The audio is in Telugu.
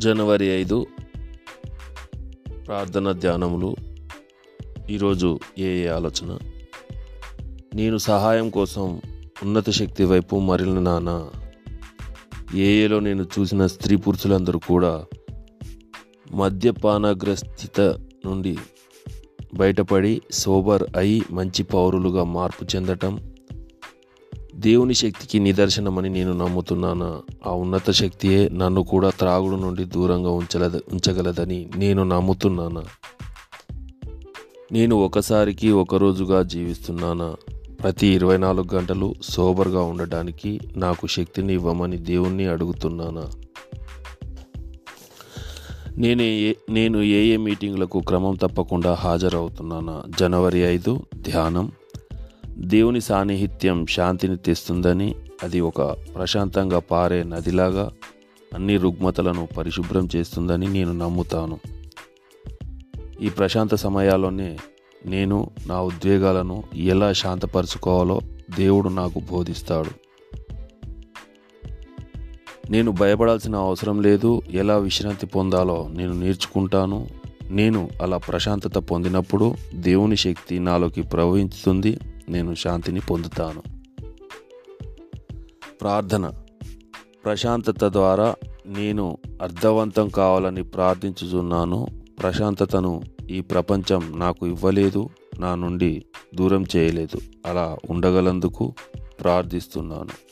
జనవరి ఐదు ప్రార్థన ధ్యానములు. ఈరోజు ఏ ఏ ఆలోచన? నేను సహాయం కోసం ఉన్నత శక్తి వైపు మరలినానా ఏఏలో నేను చూసిన స్త్రీ పురుషులందరూ కూడా మద్యపానగ్రస్థిత నుండి బయటపడి సోబర్ అయి మంచి పౌరులుగా మార్పు చెందటం దేవుని శక్తికి నిదర్శనమని నేను నమ్ముతున్నాను? ఆ ఉన్నత శక్తియే నన్ను కూడా త్రాగుడు నుండి దూరంగా ఉంచలద ఉంచగలదని నేను నమ్ముతున్నాను? నేను ఒకసారికి ఒక రోజుగా జీవిస్తున్నానా? ప్రతి ఇరవై నాలుగు గంటలు సోబర్గా ఉండడానికి నాకు శక్తిని ఇవ్వమని దేవుణ్ణి అడుగుతున్నానా? నేను ఏ నేను ఏ ఏ మీటింగ్లకు క్రమం తప్పకుండా హాజరవుతున్నానా? జనవరి ఐదు ధ్యానం. దేవుని సాన్నిహిత్యం శాంతిని తెస్తుందని అది ఒక ప్రశాంతంగా పారే నదిలాగా అన్ని రుగ్మతలను పరిశుభ్రం చేస్తుందని నేను నమ్ముతాను. ఈ ప్రశాంత సమయాల్లోనే నేను నా ఉద్వేగాలను ఎలా శాంతపరచుకోవాలో దేవుడు నాకు బోధిస్తాడు. నేను భయపడాల్సిన అవసరం లేదు ఎలా విశ్రాంతి పొందాలో నేను నేర్చుకుంటాను. నేను అలా ప్రశాంతత పొందినప్పుడు దేవుని శక్తి నాలోకి ప్రవహిస్తుంది. నేను శాంతిని పొందుతాను. ప్రార్థన. ప్రశాంతత ద్వారా నేను అర్థవంతం కావాలని ప్రార్థించుచున్నాను. ప్రశాంతతను ఈ ప్రపంచం నాకు ఇవ్వలేదు నా నుండి దూరం చేయలేదు. అలా ఉండగలందుకు ప్రార్థిస్తున్నాను.